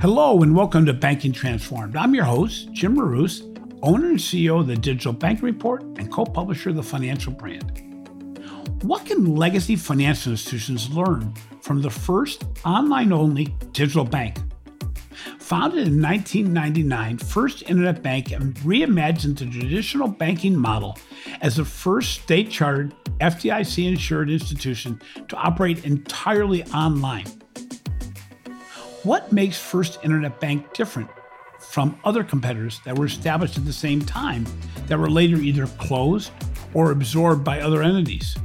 Hello and welcome to Banking Transformed. I'm your host, Jim Marous, owner and CEO of the Digital Banking Report and co publisher of the Financial Brand. What can legacy financial institutions learn from the first online only digital bank? Founded in 1999, First Internet Bank reimagined the traditional banking model as the first state chartered, FDIC insured institution to operate entirely online. What makes First Internet Bank different from other competitors that were established at the same time that were later either closed or absorbed by other entities?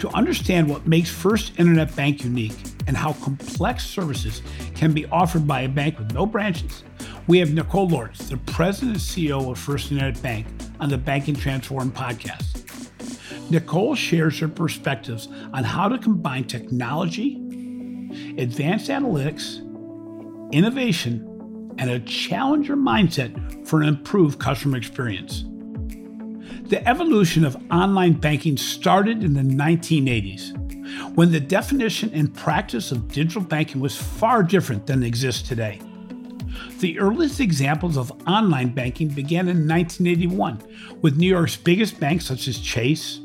To understand what makes First Internet Bank unique and how complex services can be offered by a bank with no branches, we have Nicole Lorch, the president and CEO of First Internet Bank, on the Banking Transformed podcast. Nicole shares her perspectives on how to combine technology advanced analytics, innovation, and a challenger mindset for an improved customer experience. The evolution of online banking started in the 1980s when the definition and practice of digital banking was far different than exists today. The earliest examples of online banking began in 1981 with New York's biggest banks such as Chase,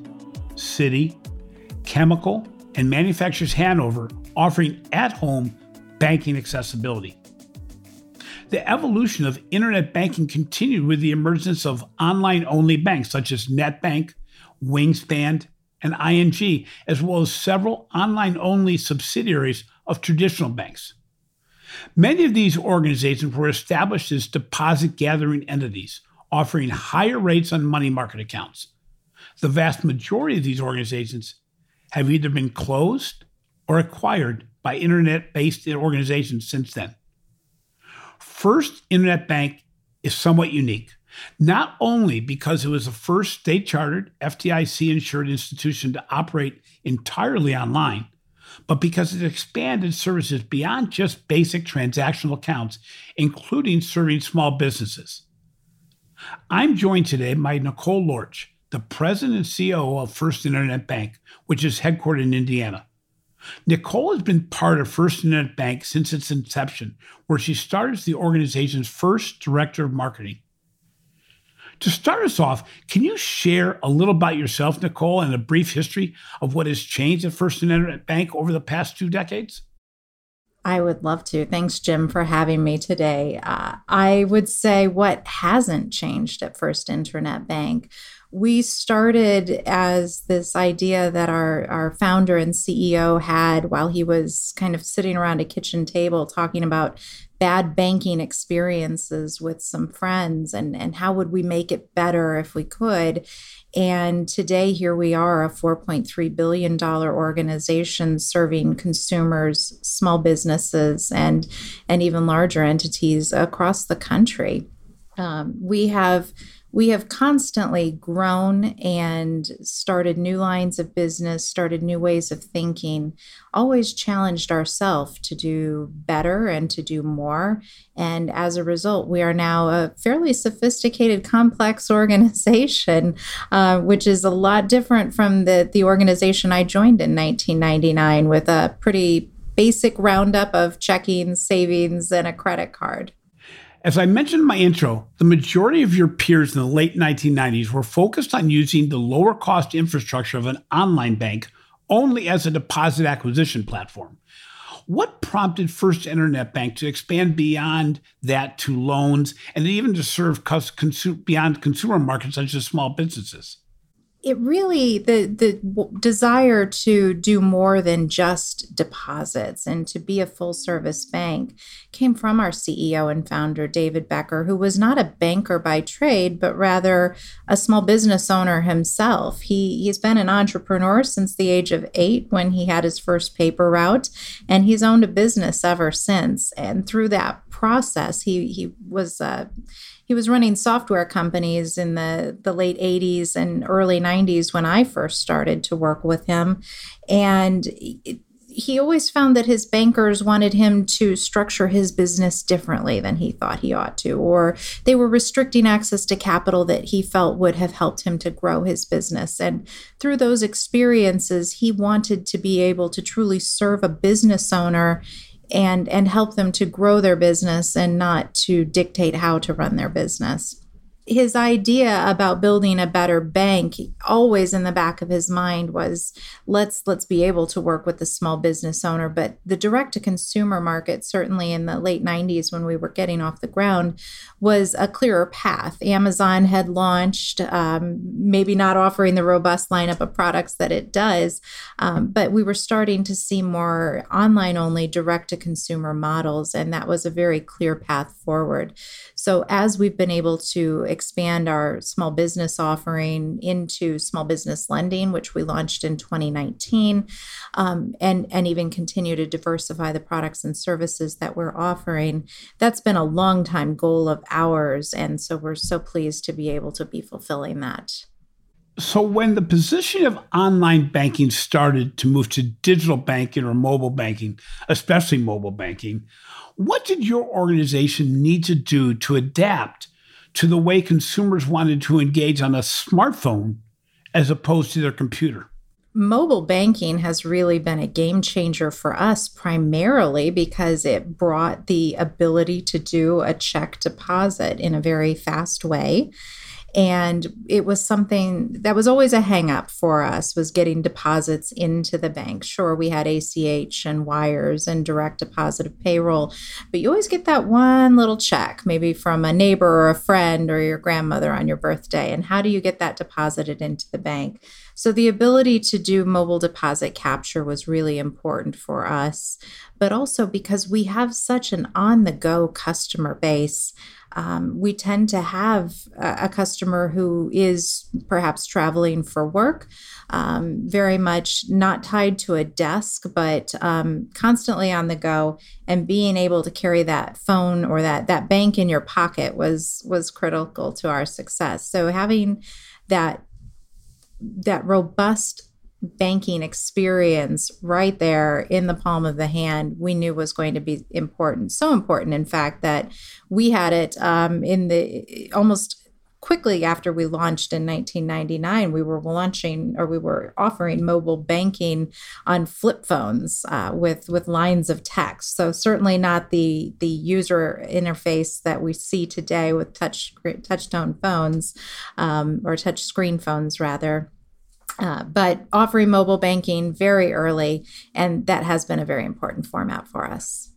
Citi, Chemical, and Manufacturers Hanover offering at home banking accessibility. The evolution of internet banking continued with the emergence of online only banks such as NetBank, Wingspan, and ING, as well as several online only subsidiaries of traditional banks. Many of these organizations were established as deposit gathering entities, offering higher rates on money market accounts. The vast majority of these organizations have either been closed or acquired by internet based organizations since then. First Internet Bank is somewhat unique, not only because it was the first state chartered, FDIC insured institution to operate entirely online, but because it expanded services beyond just basic transactional accounts, including serving small businesses. I'm joined today by Nicole Lorch, the president and CEO of First Internet Bank, which is headquartered in Indiana. Nicole has been part of First Internet Bank since its inception, where she started as the organization's first director of marketing. To start us off, can you share a little about yourself, Nicole, and a brief history of what has changed at First Internet Bank over the past two decades? I would love to. Thanks, Jim, for having me today. Uh, I would say what hasn't changed at First Internet Bank we started as this idea that our, our founder and CEO had while he was kind of sitting around a kitchen table talking about bad banking experiences with some friends and, and how would we make it better if we could. And today, here we are, a $4.3 billion organization serving consumers, small businesses, and, and even larger entities across the country. Um, we have we have constantly grown and started new lines of business, started new ways of thinking, always challenged ourselves to do better and to do more. And as a result, we are now a fairly sophisticated, complex organization, uh, which is a lot different from the, the organization I joined in 1999 with a pretty basic roundup of checking, savings, and a credit card. As I mentioned in my intro, the majority of your peers in the late 1990s were focused on using the lower cost infrastructure of an online bank only as a deposit acquisition platform. What prompted First Internet Bank to expand beyond that to loans and even to serve beyond consumer markets such as small businesses? It really the the desire to do more than just deposits and to be a full service bank came from our CEO and founder David Becker who was not a banker by trade but rather a small business owner himself. He he's been an entrepreneur since the age of 8 when he had his first paper route and he's owned a business ever since. And through that process he he was uh, he was running software companies in the, the late 80s and early 90s when I first started to work with him. And he always found that his bankers wanted him to structure his business differently than he thought he ought to, or they were restricting access to capital that he felt would have helped him to grow his business. And through those experiences, he wanted to be able to truly serve a business owner and and help them to grow their business and not to dictate how to run their business his idea about building a better bank always in the back of his mind was let's let's be able to work with the small business owner. But the direct to consumer market certainly in the late 90s when we were getting off the ground was a clearer path. Amazon had launched um, maybe not offering the robust lineup of products that it does um, but we were starting to see more online only direct to consumer models and that was a very clear path forward. So as we've been able to expand our small business offering into small business lending, which we launched in 2019, um, and, and even continue to diversify the products and services that we're offering. That's been a long time goal of ours. And so we're so pleased to be able to be fulfilling that. So, when the position of online banking started to move to digital banking or mobile banking, especially mobile banking, what did your organization need to do to adapt to the way consumers wanted to engage on a smartphone as opposed to their computer. Mobile banking has really been a game changer for us, primarily because it brought the ability to do a check deposit in a very fast way and it was something that was always a hangup for us was getting deposits into the bank sure we had ach and wires and direct deposit of payroll but you always get that one little check maybe from a neighbor or a friend or your grandmother on your birthday and how do you get that deposited into the bank so the ability to do mobile deposit capture was really important for us, but also because we have such an on the go customer base. Um, we tend to have a, a, customer who is perhaps traveling for work, um, very much not tied to a desk, but um, constantly on the go. And being able to carry that phone or that that bank in your pocket was was critical to our success. So having that that robust banking experience right there in the palm of the hand we knew was going to be important so important in fact that we had it um, in the almost quickly after we launched in 1999 we were launching or we were offering mobile banking on flip phones uh, with with lines of text. So certainly not the the user interface that we see today with touch touch tone phones um, or touch screen phones rather uh, but offering mobile banking very early, and that has been a very important format for us.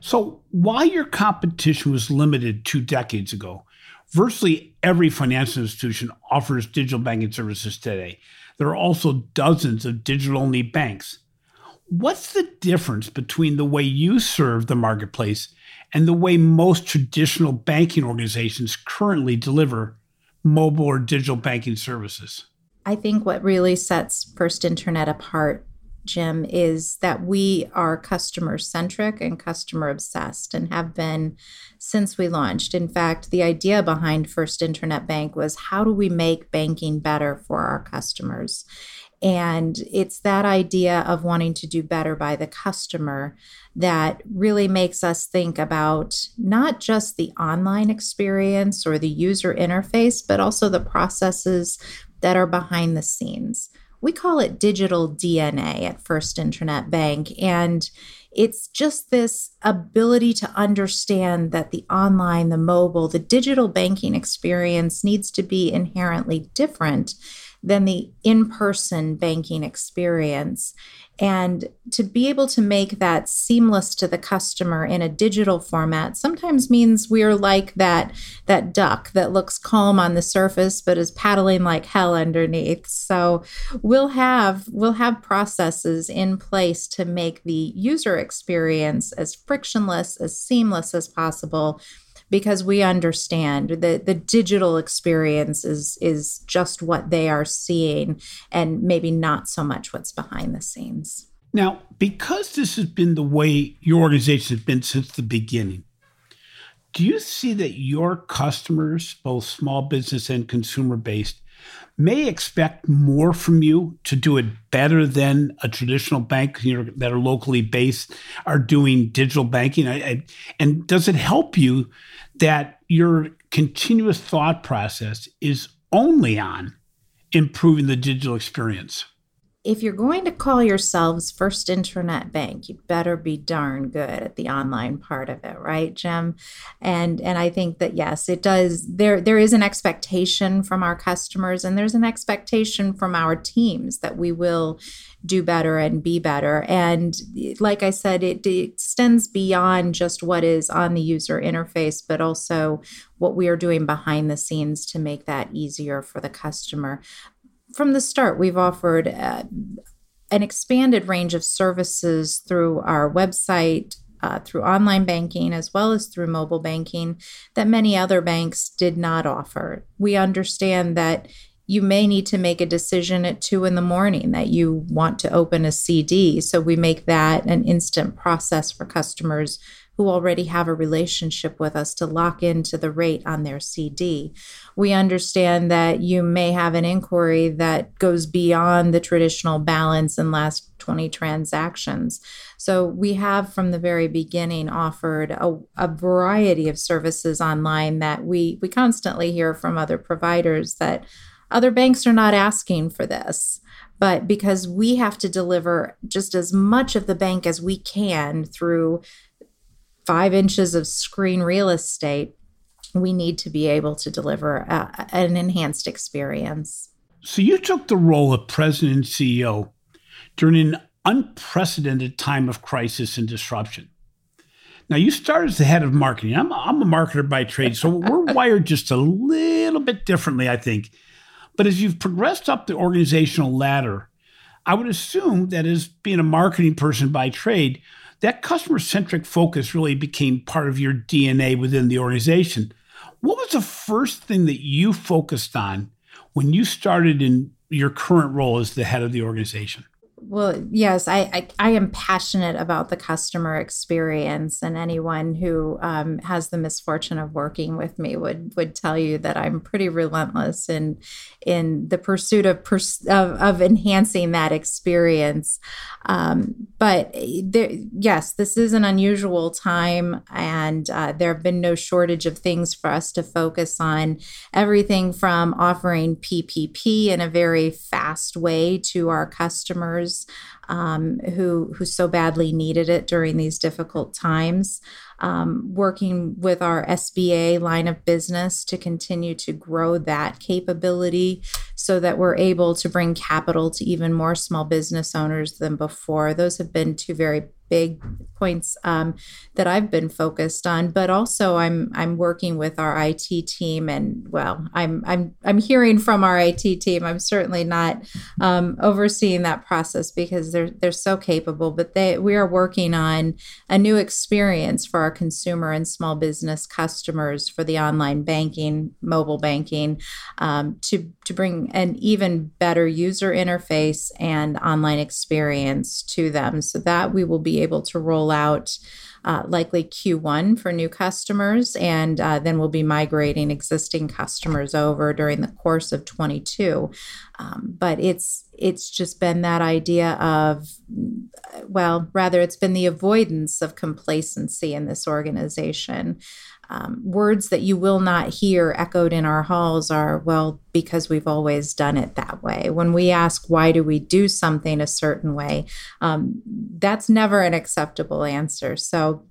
So, while your competition was limited two decades ago, virtually every financial institution offers digital banking services today. There are also dozens of digital only banks. What's the difference between the way you serve the marketplace and the way most traditional banking organizations currently deliver mobile or digital banking services? I think what really sets First Internet apart, Jim, is that we are customer centric and customer obsessed and have been since we launched. In fact, the idea behind First Internet Bank was how do we make banking better for our customers? And it's that idea of wanting to do better by the customer that really makes us think about not just the online experience or the user interface, but also the processes that are behind the scenes. We call it digital DNA at First Internet Bank. And it's just this ability to understand that the online, the mobile, the digital banking experience needs to be inherently different than the in person banking experience. And to be able to make that seamless to the customer in a digital format sometimes means we're like that that duck that looks calm on the surface but is paddling like hell underneath. So we'll have we'll have processes in place to make the user experience as frictionless, as seamless as possible because we understand that the digital experience is is just what they are seeing and maybe not so much what's behind the scenes. Now, because this has been the way your organization has been since the beginning, do you see that your customers, both small business and consumer based, may expect more from you to do it better than a traditional bank you know, that are locally based are doing digital banking? I, I, and does it help you that your continuous thought process is only on improving the digital experience? If you're going to call yourselves First Internet Bank, you better be darn good at the online part of it, right, Jim? And and I think that yes, it does. There there is an expectation from our customers, and there's an expectation from our teams that we will do better and be better. And like I said, it, it extends beyond just what is on the user interface, but also what we are doing behind the scenes to make that easier for the customer from the start, we've offered uh, an expanded range of services through our website, uh, through online banking, as well as through mobile banking that many other banks did not offer. We understand that you may need to make a decision at two in the morning that you want to open a CD. So we make that an instant process for customers who already have a relationship with us to lock into the rate on their CD. We understand that you may have an inquiry that goes beyond the traditional balance and last 20 transactions. So we have from the very beginning offered a, a variety of services online that we, we constantly hear from other providers that other banks are not asking for this but because we have to deliver just as much of the bank as we can through five inches of screen real estate, we need to be able to deliver a, an enhanced experience. So, you took the role of president and CEO during an unprecedented time of crisis and disruption. Now, you started as the head of marketing. I'm, I'm a marketer by trade, so we're wired just a little bit differently, I think. But as you've progressed up the organizational ladder, I would assume that as being a marketing person by trade, that customer centric focus really became part of your DNA within the organization. What was the first thing that you focused on when you started in your current role as the head of the organization? Well, yes, I, I, I am passionate about the customer experience, and anyone who um, has the misfortune of working with me would would tell you that I'm pretty relentless in in the pursuit of pers- of, of, enhancing that experience. Um, but there, yes, this is an unusual time, and uh, there have been no shortage of things for us to focus on. Everything from offering PPP in a very fast way to our customers um, who who so badly needed it during these difficult times. Um, working with our SBA line of business to continue to grow that capability so that we're able to bring capital to even more small business owners than before. Those have been two very big points um, that I've been focused on. But also, I'm I'm working with our IT team, and well, I'm I'm I'm hearing from our IT team. I'm certainly not um, overseeing that process because they're they're so capable. But they we are working on a new experience for our consumer and small business customers for the online banking, mobile banking, um, to to bring an even better user interface and online experience to them, so that we will be able to roll out uh, likely Q1 for new customers, and uh, then we'll be migrating existing customers over during the course of 22. Um, but it's it's just been that idea of, well, rather it's been the avoidance of complacency in this organization um, words that you will not hear echoed in our halls are well because we've always done it that way. When we ask why do we do something a certain way? Um, that's never an acceptable answer. So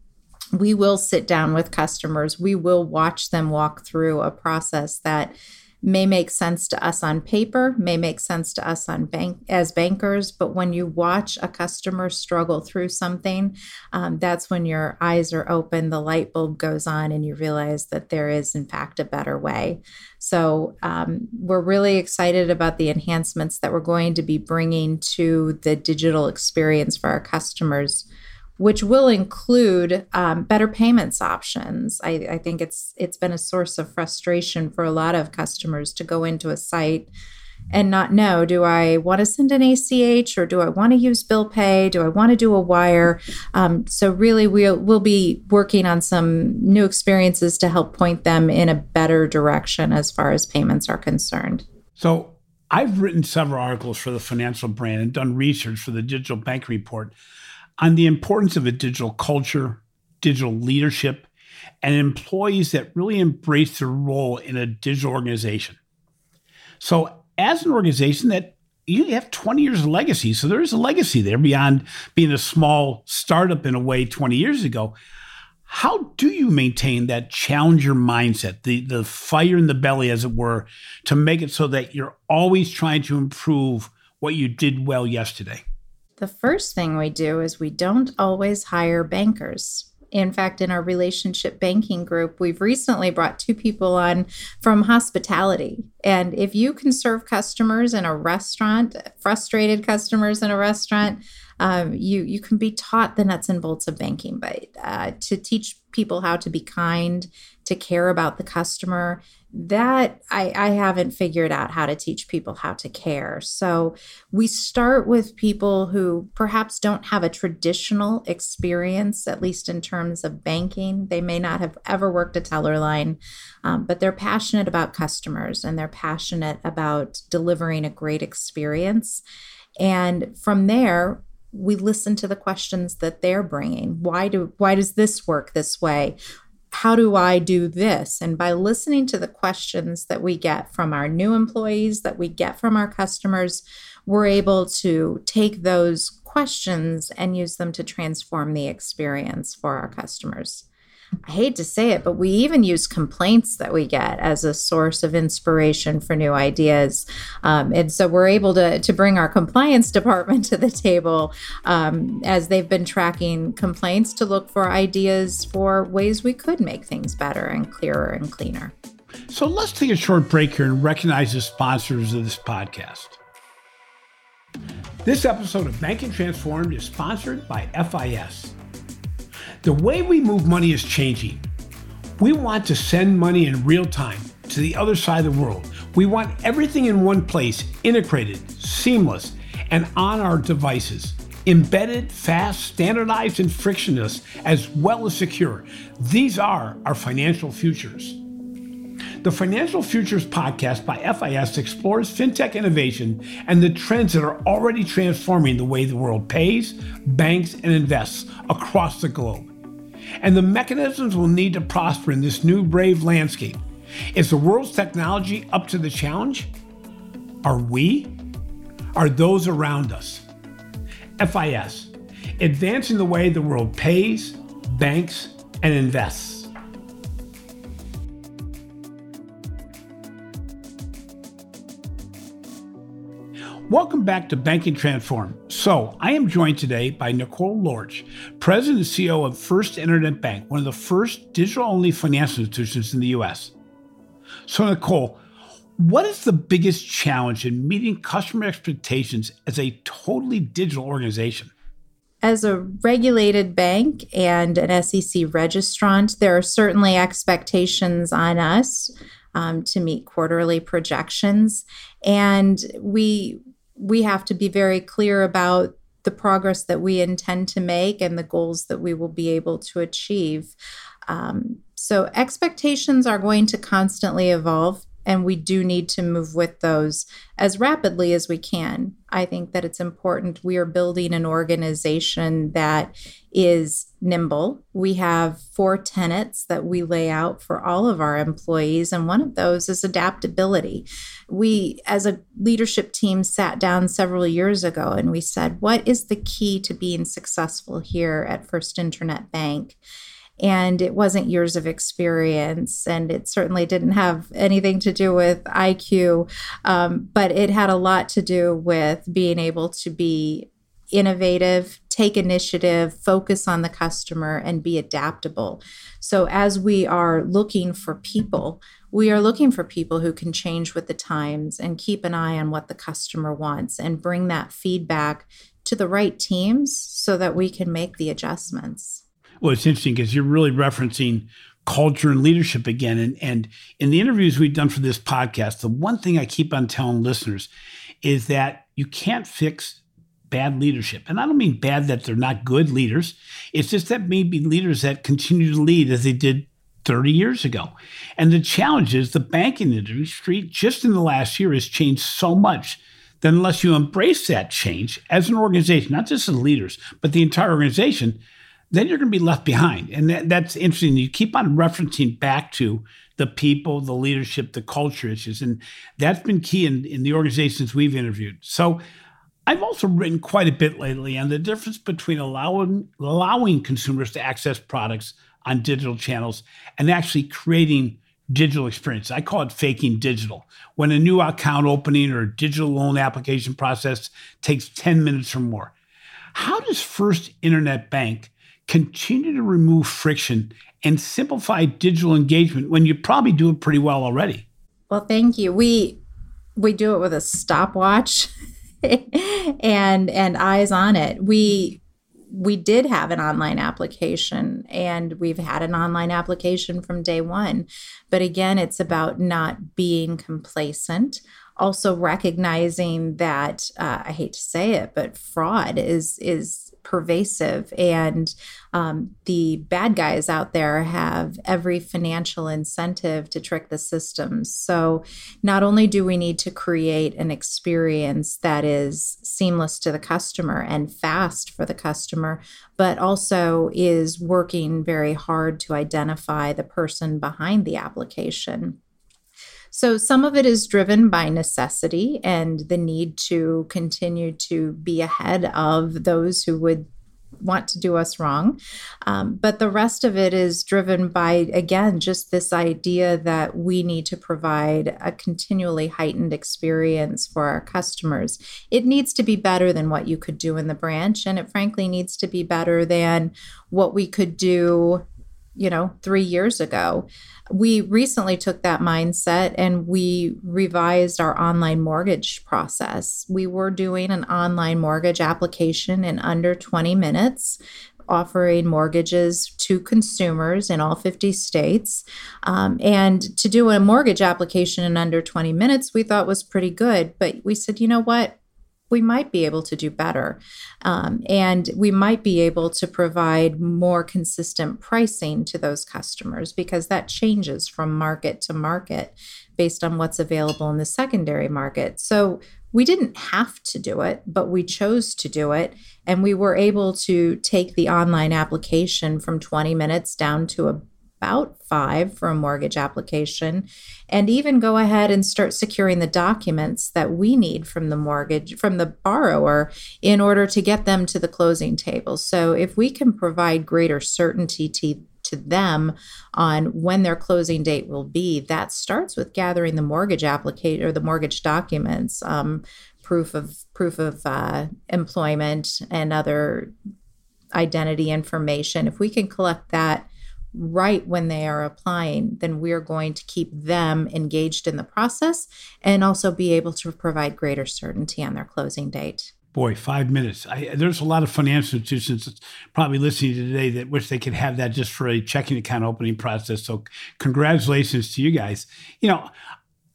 we will sit down with customers. We will watch them walk through a process that may make sense to us on paper, may make sense to us on bank as bankers, but when you watch a customer struggle through something, um, that's when your eyes are open, the light bulb goes on, and you realize that there is in fact a better way. So um, we're really excited about the enhancements that we're going to be bringing to the digital experience for our customers which will include um, better payments options. I, I, think it's it's been a source of frustration for a lot of customers to go into a site and not know do I want to send an ACH or do I want to use bill pay? Do I want to do a wire? Um, so really, we'll we'll be working on some new experiences to help point them in a better direction as far as payments are concerned. So. I've written several articles for the financial brand and done research for the digital bank report on the importance of a digital culture, digital leadership, and employees that really embrace their role in a digital organization. So, as an organization that you have 20 years of legacy. So there is a legacy there beyond being a small startup in a way 20 years ago. How do you maintain that challenger mindset, the, the fire in the belly, as it were, to make it so that you're always trying to improve what you did well yesterday? The first thing we do is we don't always hire bankers. In fact, in our relationship banking group, we've recently brought two people on from hospitality. And if you can serve customers in a restaurant, frustrated customers in a restaurant, um, you you can be taught the nuts and bolts of banking, but uh, to teach people how to be kind, to care about the customer, that I, I haven't figured out how to teach people how to care. So we start with people who perhaps don't have a traditional experience, at least in terms of banking. They may not have ever worked a teller line, um, but they're passionate about customers and they're passionate about delivering a great experience. And from there, we listen to the questions that they're bringing. Why do why does this work this way? How do i do this? And by listening to the questions that we get from our new employees that we get from our customers we're able to take those questions and use them to transform the experience for our customers I hate to say it, but we even use complaints that we get as a source of inspiration for new ideas. Um, and so we're able to, to bring our compliance department to the table um, as they've been tracking complaints to look for ideas for ways we could make things better and clearer and cleaner. So let's take a short break here and recognize the sponsors of this podcast. This episode of Banking Transformed is sponsored by FIS. The way we move money is changing. We want to send money in real time to the other side of the world. We want everything in one place, integrated, seamless, and on our devices. Embedded, fast, standardized, and frictionless, as well as secure. These are our financial futures. The Financial Futures podcast by FIS explores fintech innovation and the trends that are already transforming the way the world pays, banks, and invests across the globe and the mechanisms will need to prosper in this new brave landscape. Is the world's technology up to the challenge? Are we? Are those around us? FIS, advancing the way the world pays, banks, and invests. Welcome back to Banking Transformed. So, I am joined today by Nicole Lorch, President and CEO of First Internet Bank, one of the first digital only financial institutions in the US. So, Nicole, what is the biggest challenge in meeting customer expectations as a totally digital organization? As a regulated bank and an SEC registrant, there are certainly expectations on us um, to meet quarterly projections. And we we have to be very clear about the progress that we intend to make and the goals that we will be able to achieve. Um, so, expectations are going to constantly evolve and we do need to move with those as rapidly as we can. I think that it's important. We are building an organization that is nimble. We have four tenets that we lay out for all of our employees, and one of those is adaptability. We, as a leadership team, sat down several years ago and we said, What is the key to being successful here at First Internet Bank? And it wasn't years of experience and it certainly didn't have anything to do with iq um, but it had a lot to do with being able to be innovative take initiative focus on the customer and be adaptable. So as we are looking for people we are looking for people who can change with the times and keep an eye on what the customer wants and bring that feedback to the right teams so that we can make the adjustments well, it's interesting because you're really referencing culture and leadership again. And, and in the interviews we've done for this podcast, the one thing I keep on telling listeners is that you can't fix bad leadership. And I don't mean bad that they're not good leaders. It's just that maybe leaders that continue to lead as they did 30 years ago. And the challenge is the banking industry just in the last year has changed so much that unless you embrace that change as an organization, not just as leaders, but the entire organization, then you're going to be left behind. And that, that's interesting. You keep on referencing back to the people, the leadership, the culture issues. And that's been key in, in the organizations we've interviewed. So I've also written quite a bit lately on the difference between allowing, allowing consumers to access products on digital channels and actually creating digital experience. I call it faking digital. When a new account opening or digital loan application process takes 10 minutes or more. How does First Internet Bank continue to remove friction and simplify digital engagement when you probably do it pretty well already? Well, thank you. We we do it with a stopwatch and and eyes on it. We we did have an online application and we've had an online application from day one. But again, it's about not being complacent. Also recognizing that uh, I hate to say it, but fraud is is pervasive. And um, the bad guys out there have every financial incentive to trick the systems so not only do we need to create an experience that is seamless to the customer and fast for the customer but also is working very hard to identify the person behind the application so some of it is driven by necessity and the need to continue to be ahead of those who would want to do us wrong. Um, but the rest of it is driven by, again, just this idea that we need to provide a continually heightened experience for our customers. It needs to be better than what you could do in the branch, and it frankly needs to be better than what we could do you know, three years ago. We recently took that mindset and we revised our online mortgage process. We were doing an online mortgage application in under 20 minutes offering mortgages to consumers in all 50 states. Um, and to do a mortgage application in under 20 minutes, we thought was pretty good. But we said, you know what? We might be able to do better. Um, and we might be able to provide more consistent pricing to those customers because that changes from market to market based on what's available in the secondary market. So we didn't have to do it, but we chose to do it. And we were able to take the online application from 20 minutes down to a about five for a mortgage application, and even go ahead and start securing the documents that we need from the mortgage, from the borrower, in order to get them to the closing table. So, if we can provide greater certainty to, to them on when their closing date will be, that starts with gathering the mortgage application or the mortgage documents, um, proof of proof of uh, employment and other identity information. If we can collect that right when they are applying, then we're going to keep them engaged in the process and also be able to provide greater certainty on their closing date. Boy, five minutes. I, there's a lot of financial institutions probably listening today that wish they could have that just for a checking account opening process. So, congratulations to you guys. You know,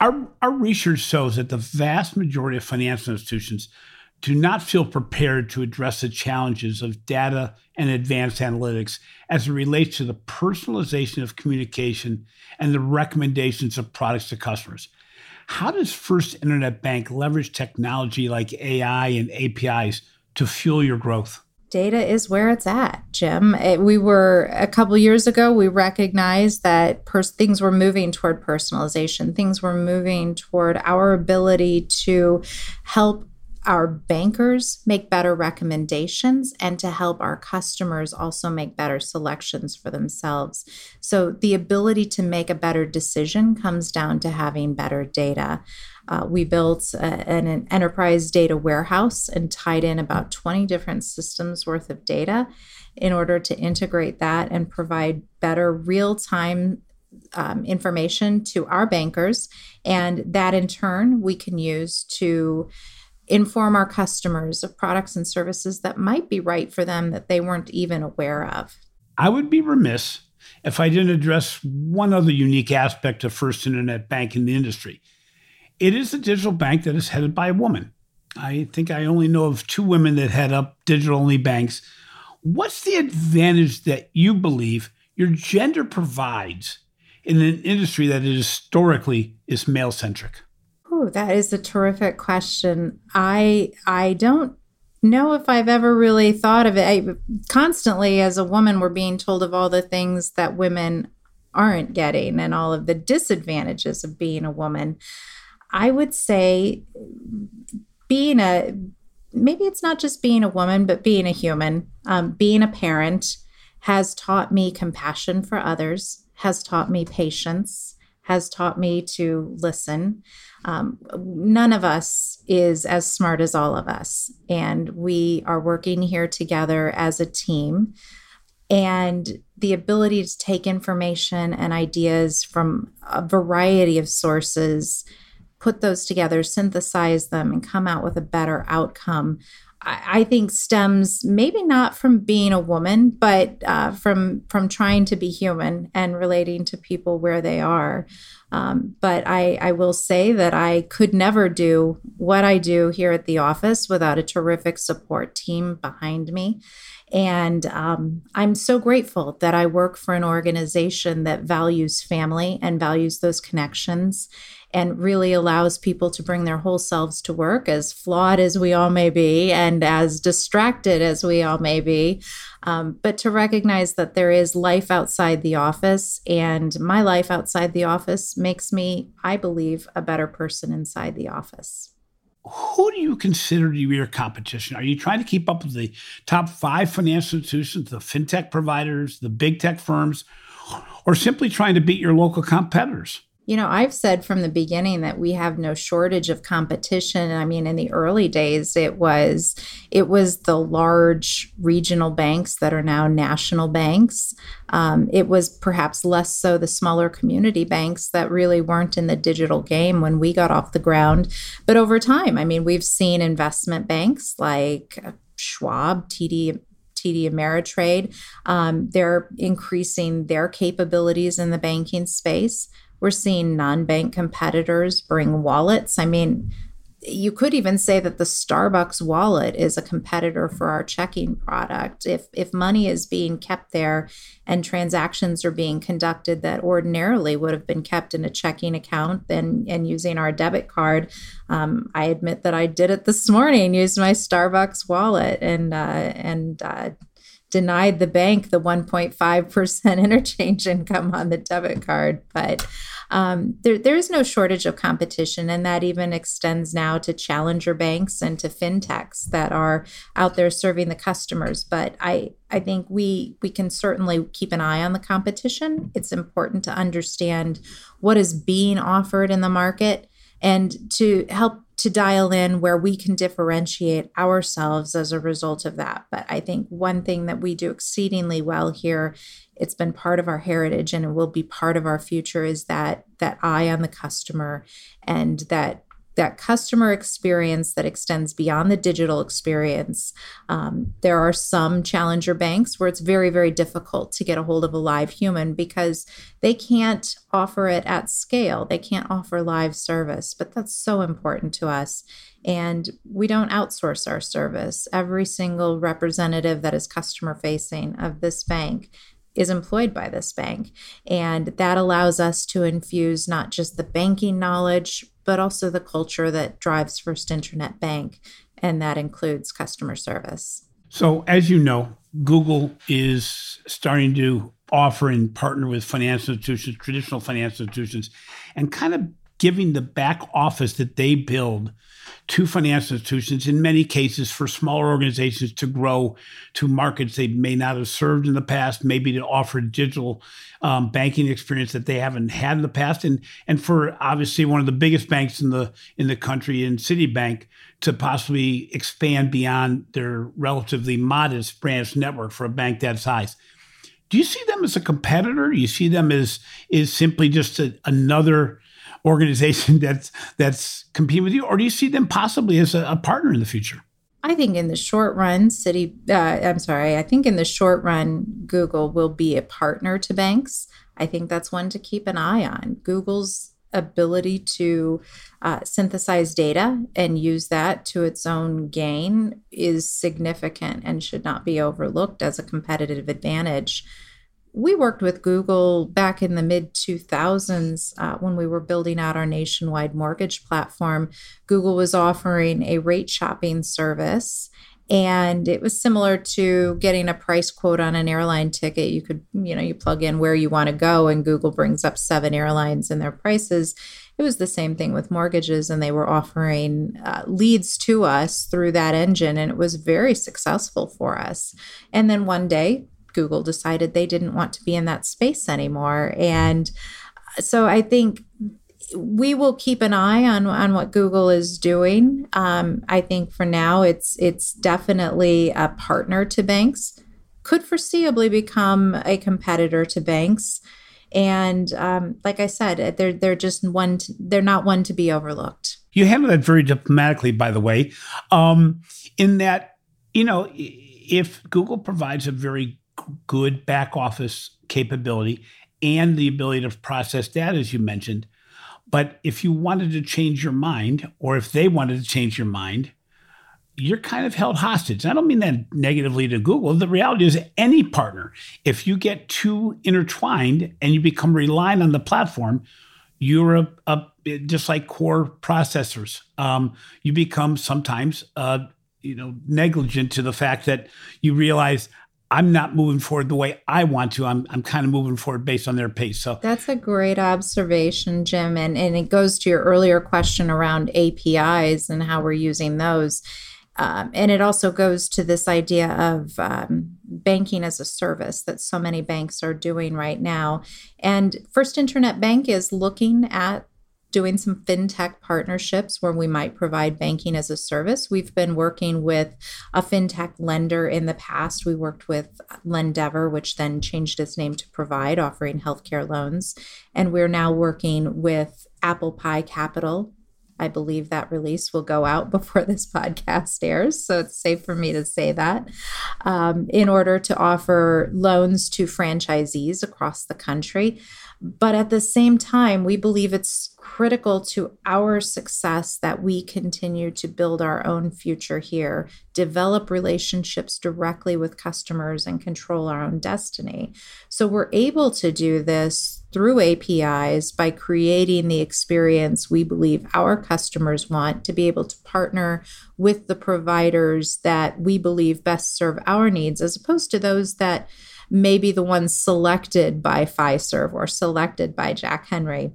our, our research shows that the vast majority of financial institutions do not feel prepared to address the challenges of data and advanced analytics as it relates to the personalization of communication and the recommendations of products to customers. How does First Internet Bank leverage technology like AI and APIs to fuel your growth? Data is where it's at, Jim. It, we were a couple years ago, we recognized that pers- things were moving toward personalization. Things were moving toward our ability to help our bankers make better recommendations and to help our customers also make better selections for themselves. So, the ability to make a better decision comes down to having better data. Uh, we built a, an, an enterprise data warehouse and tied in about 20 different systems worth of data in order to integrate that and provide better real time um, information to our bankers. And that in turn, we can use to inform our customers of products and services that might be right for them that they weren't even aware of. I would be remiss if I didn't address one other unique aspect of First Internet Bank in the industry. It is a digital bank that is headed by a woman. I think I only know of two women that head up digital only banks. What's the advantage that you believe your gender provides in an industry that is historically is male centric? That is a terrific question. I I don't know if I've ever really thought of it. I, constantly, as a woman, we're being told of all the things that women aren't getting and all of the disadvantages of being a woman. I would say being a maybe it's not just being a woman, but being a human, um, being a parent has taught me compassion for others, has taught me patience, has taught me to listen. Um, none of us is as smart as all of us, and we are working here together as a team. And the ability to take information and ideas from a variety of sources put those together, synthesize them, and come out with a better outcome. I, think stems maybe not from being a woman, but uh, from from trying to be human and relating to people where they are. Um, but I, I will say that I could never do what I do here at the office without a terrific support team behind me. And um, I'm so grateful that I work for an organization that values family and values those connections and really allows people to bring their whole selves to work, as flawed as we all may be and as distracted as we all may be. Um, but to recognize that there is life outside the office, and my life outside the office makes me, I believe, a better person inside the office who do you consider to be your competition? Are you trying to keep up with the top five financial institutions, the fintech providers, the big tech firms, or simply trying to beat your local competitors? You know, I've said from the beginning that we have no shortage of competition. I mean, in the early days, it was it was the large regional banks that are now national banks. Um, it was perhaps less so the smaller community banks that really weren't in the digital game when we got off the ground. But over time, I mean, we've seen investment banks like Schwab, TD TD Ameritrade. Um, they're increasing their capabilities in the banking space. We're seeing non bank competitors bring wallets. I mean, you could even say that the Starbucks wallet is a competitor for our checking product. If if money is being kept there and transactions are being conducted that ordinarily would have been kept in a checking account and and using our debit card, um, I admit that I did it this morning. Used my Starbucks wallet and uh, and uh, denied the bank the 1.5% interchange income on the debit card. But um, there, there is no shortage of competition, and that even extends now to challenger banks and to fintechs that are out there serving the customers. But I, I think we we can certainly keep an eye on the competition. It's important to understand what is being offered in the market and to help to dial in where we can differentiate ourselves as a result of that. But I think one thing that we do exceedingly well here, it's been part of our heritage and it will be part of our future is that that eye on the customer and that that customer experience that extends beyond the digital experience. Um, there are some challenger banks where it's very, very difficult to get a hold of a live human because they can't offer it at scale. They can't offer live service, but that's so important to us. And we don't outsource our service. Every single representative that is customer facing of this bank is employed by this bank. And that allows us to infuse not just the banking knowledge, but also the culture that drives First Internet Bank, and that includes customer service. So, as you know, Google is starting to offer and partner with financial institutions, traditional financial institutions, and kind of giving the back office that they build to financial institutions, in many cases for smaller organizations to grow to markets they may not have served in the past, maybe to offer digital um, banking experience that they haven't had in the past, and and for obviously one of the biggest banks in the in the country, in Citibank, to possibly expand beyond their relatively modest branch network for a bank that size. Do you see them as a competitor? Do you see them as is simply just a, another organization that's that's competing with you, or do you see them possibly as a, a partner in the future? I think in the short run, Citi, uh, I'm sorry, I think in the short run, Google will be a partner to banks. I think that's one to keep an eye on. Google's ability to uh, synthesize data and use that to its own gain is significant and should not be overlooked as a competitive advantage we worked with Google back in the mid 2000s uh, when we were building out our nationwide mortgage platform. Google was offering a rate shopping service. and it was similar to getting a price quote on an airline ticket you could you know you plug in where you want to go and google brings up seven airlines and their prices it was the same thing with mortgages and they were offering uh, leads to us through that engine and it was very successful for us and then one day google decided they didn't want to be in that space anymore and so i think we will keep an eye on on what Google is doing. Um, I think for now, it's it's definitely a partner to banks. Could foreseeably become a competitor to banks, and um, like I said, they're they're just one. To, they're not one to be overlooked. You handle that very diplomatically, by the way, um, in that you know if Google provides a very good back office capability and the ability to process data, as you mentioned but if you wanted to change your mind, or if they wanted to change your mind, you're kind of held hostage. I don't mean that negatively to Google. The reality is, any partner, if you get too intertwined and you become reliant on the platform, you're a, a just like core processors. Um, you become sometimes, uh, you know, negligent to the fact that you realize I'm not moving forward the way I want to. I'm, I'm kind of moving forward based on their pace. So that's a great observation, Jim. And, and it goes to your earlier question around APIs and how we're using those. Um, and it also goes to this idea of um, banking as a service that so many banks are doing right now. And First Internet Bank is looking at doing some fintech partnerships where we might provide banking as a service. We've been working with a fintech lender in the past. We worked with Lendeavor, which then changed its name to Provide, offering healthcare loans. And we're now working with Apple Pie Capital. I believe that release will go out before this podcast airs, so it's safe for me to say that. Um, in order to offer loans to franchisees across the country. But at the same time, we believe it's critical to our success that we continue to build our own future here, develop relationships directly with customers, and control our own destiny. So we're able to do this through APIs by creating the experience we believe our customers want to be able to partner with the providers that we believe best serve our needs, as opposed to those that maybe the ones selected by Fiserv or selected by Jack Henry.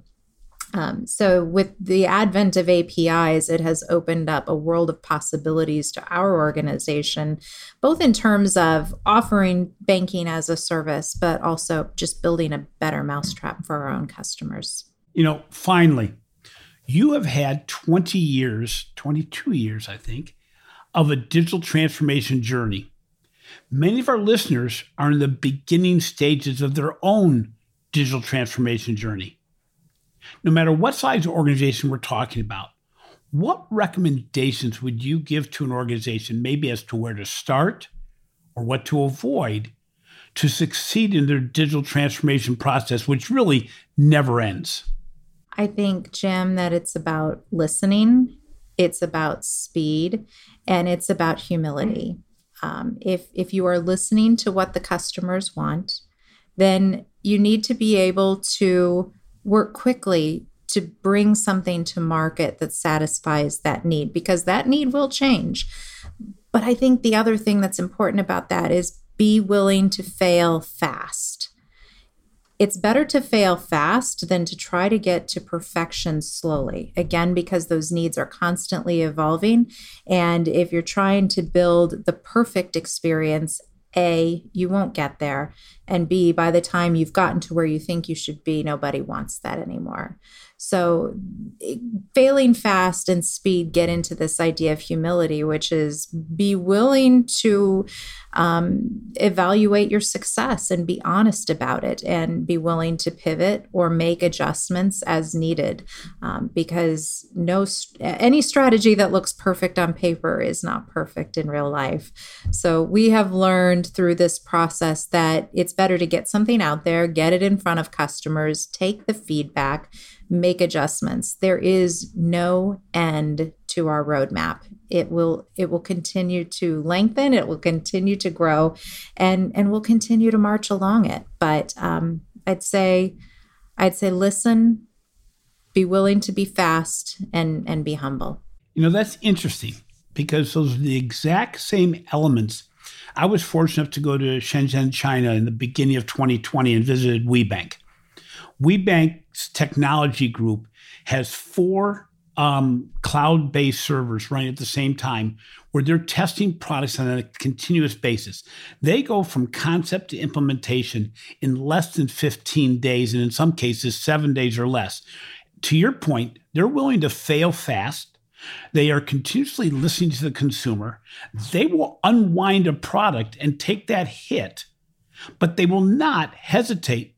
Um, so, with the advent of APIs, it has opened up a world of possibilities to our organization, both in terms of offering banking as a service, but also just building a better mousetrap for our own customers. You know, finally, you have had 20 years, 22 years, I think, of a digital transformation journey. Many of our listeners are in the beginning stages of their own digital transformation journey. No matter what size organization we're talking about, what recommendations would you give to an organization, maybe as to where to start or what to avoid to succeed in their digital transformation process, which really never ends? I think, Jim, that it's about listening, it's about speed, and it's about humility. Um, if if you are listening to what the customers want, then you need to be able to work quickly to bring something to market that satisfies that need because that need will change. But I think the other thing that's important about that is be willing to fail fast it's better to fail fast than to try to get to perfection slowly. Again, because those needs are constantly evolving. And if you're trying to build the perfect experience, A, you won't get there. And B, by the time you've gotten to where you think you should be, nobody wants that anymore. So, failing fast and speed get into this idea of humility, which is be willing to um, evaluate your success and be honest about it and be willing to pivot or make adjustments as needed. Um, because no any strategy that looks perfect on paper is not perfect in real life. So, we have learned through this process that it's better to get something out there, get it in front of customers, take the feedback make adjustments. There is no end to our roadmap. It will it will continue to lengthen. It will continue to grow, and and we'll continue to march along it. But um, I'd say I'd say listen, be willing to be fast, and and be humble. You know that's interesting because those are the exact same elements. I was fortunate enough to go to Shenzhen, China in the beginning of 2020 and visited WeBank. WeBank's technology group has four um, cloud based servers running at the same time where they're testing products on a continuous basis. They go from concept to implementation in less than 15 days, and in some cases, seven days or less. To your point, they're willing to fail fast. They are continuously listening to the consumer. They will unwind a product and take that hit, but they will not hesitate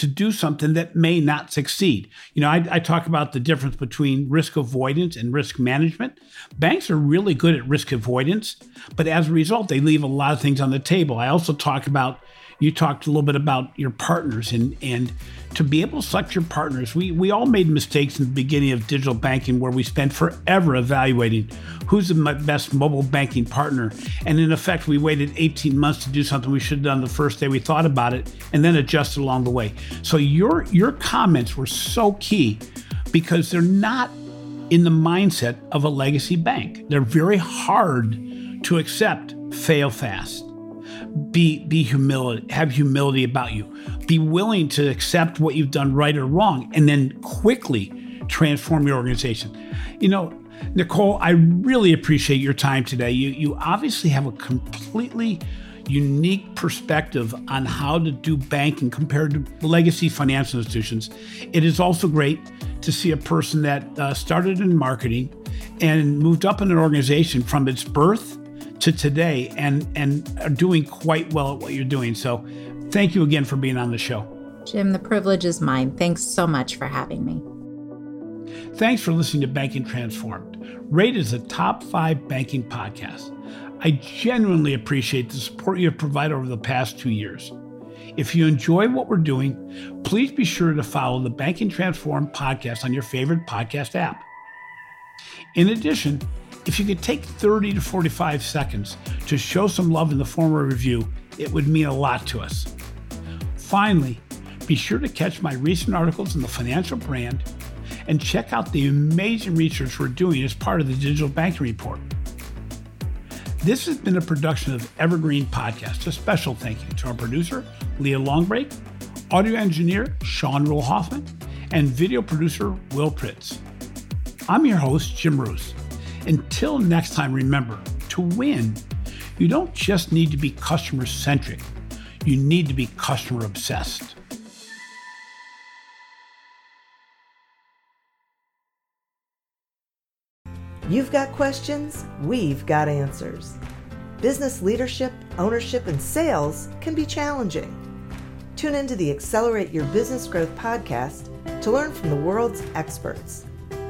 to do something that may not succeed. You know, I, I, talk about the difference between risk avoidance and risk management. Banks are really good at risk avoidance, but as a result, they leave a lot of things on the table. I also talk about you talked a little bit about your partners and and to be able to select your partners. We we all made mistakes in the beginning of digital banking where we spent forever evaluating who's the best mobile banking partner, and in effect, we waited 18 months to do something we should have done the first day we thought about it, and then adjusted along the way. So your your comments were so key because they're not in the mindset of a legacy bank. They're very hard to accept fail fast be be humility have humility about you. Be willing to accept what you've done right or wrong and then quickly transform your organization. You know nicole i really appreciate your time today. You you obviously have a completely unique perspective on how to do banking compared to legacy financial institutions. It is also great to see a person that uh, started in marketing and moved up in an organization from its birth to today and and are doing quite well at what you're doing. So thank you again for being on the show. Jim, the privilege is mine. Thanks so much for having me. Thanks for listening to Banking Transformed. Rate is a top five banking podcast. I genuinely appreciate the support you have provided over the past two years. If you enjoy what we're doing, please be sure to follow the Banking Transformed podcast on your favorite podcast app. In addition, if you could take 30 to 45 seconds to show some love in the form of a review, it would mean a lot to us. Finally, be sure to catch my recent articles in the financial brand and check out the amazing research we're doing as part of the Digital Banking Report. This has been a production of Evergreen Podcast. A special thank you to our producer, Leah Longbreak, audio engineer, Sean Rule Hoffman, and video producer, Will Pritz. I'm your host, Jim Marous. Until next time, remember to win, you don't just need to be customer centric, you need to be customer obsessed. You've got questions, we've got answers. Business leadership, ownership, and sales can be challenging. Tune into the Accelerate Your Business Growth podcast to learn from the world's experts.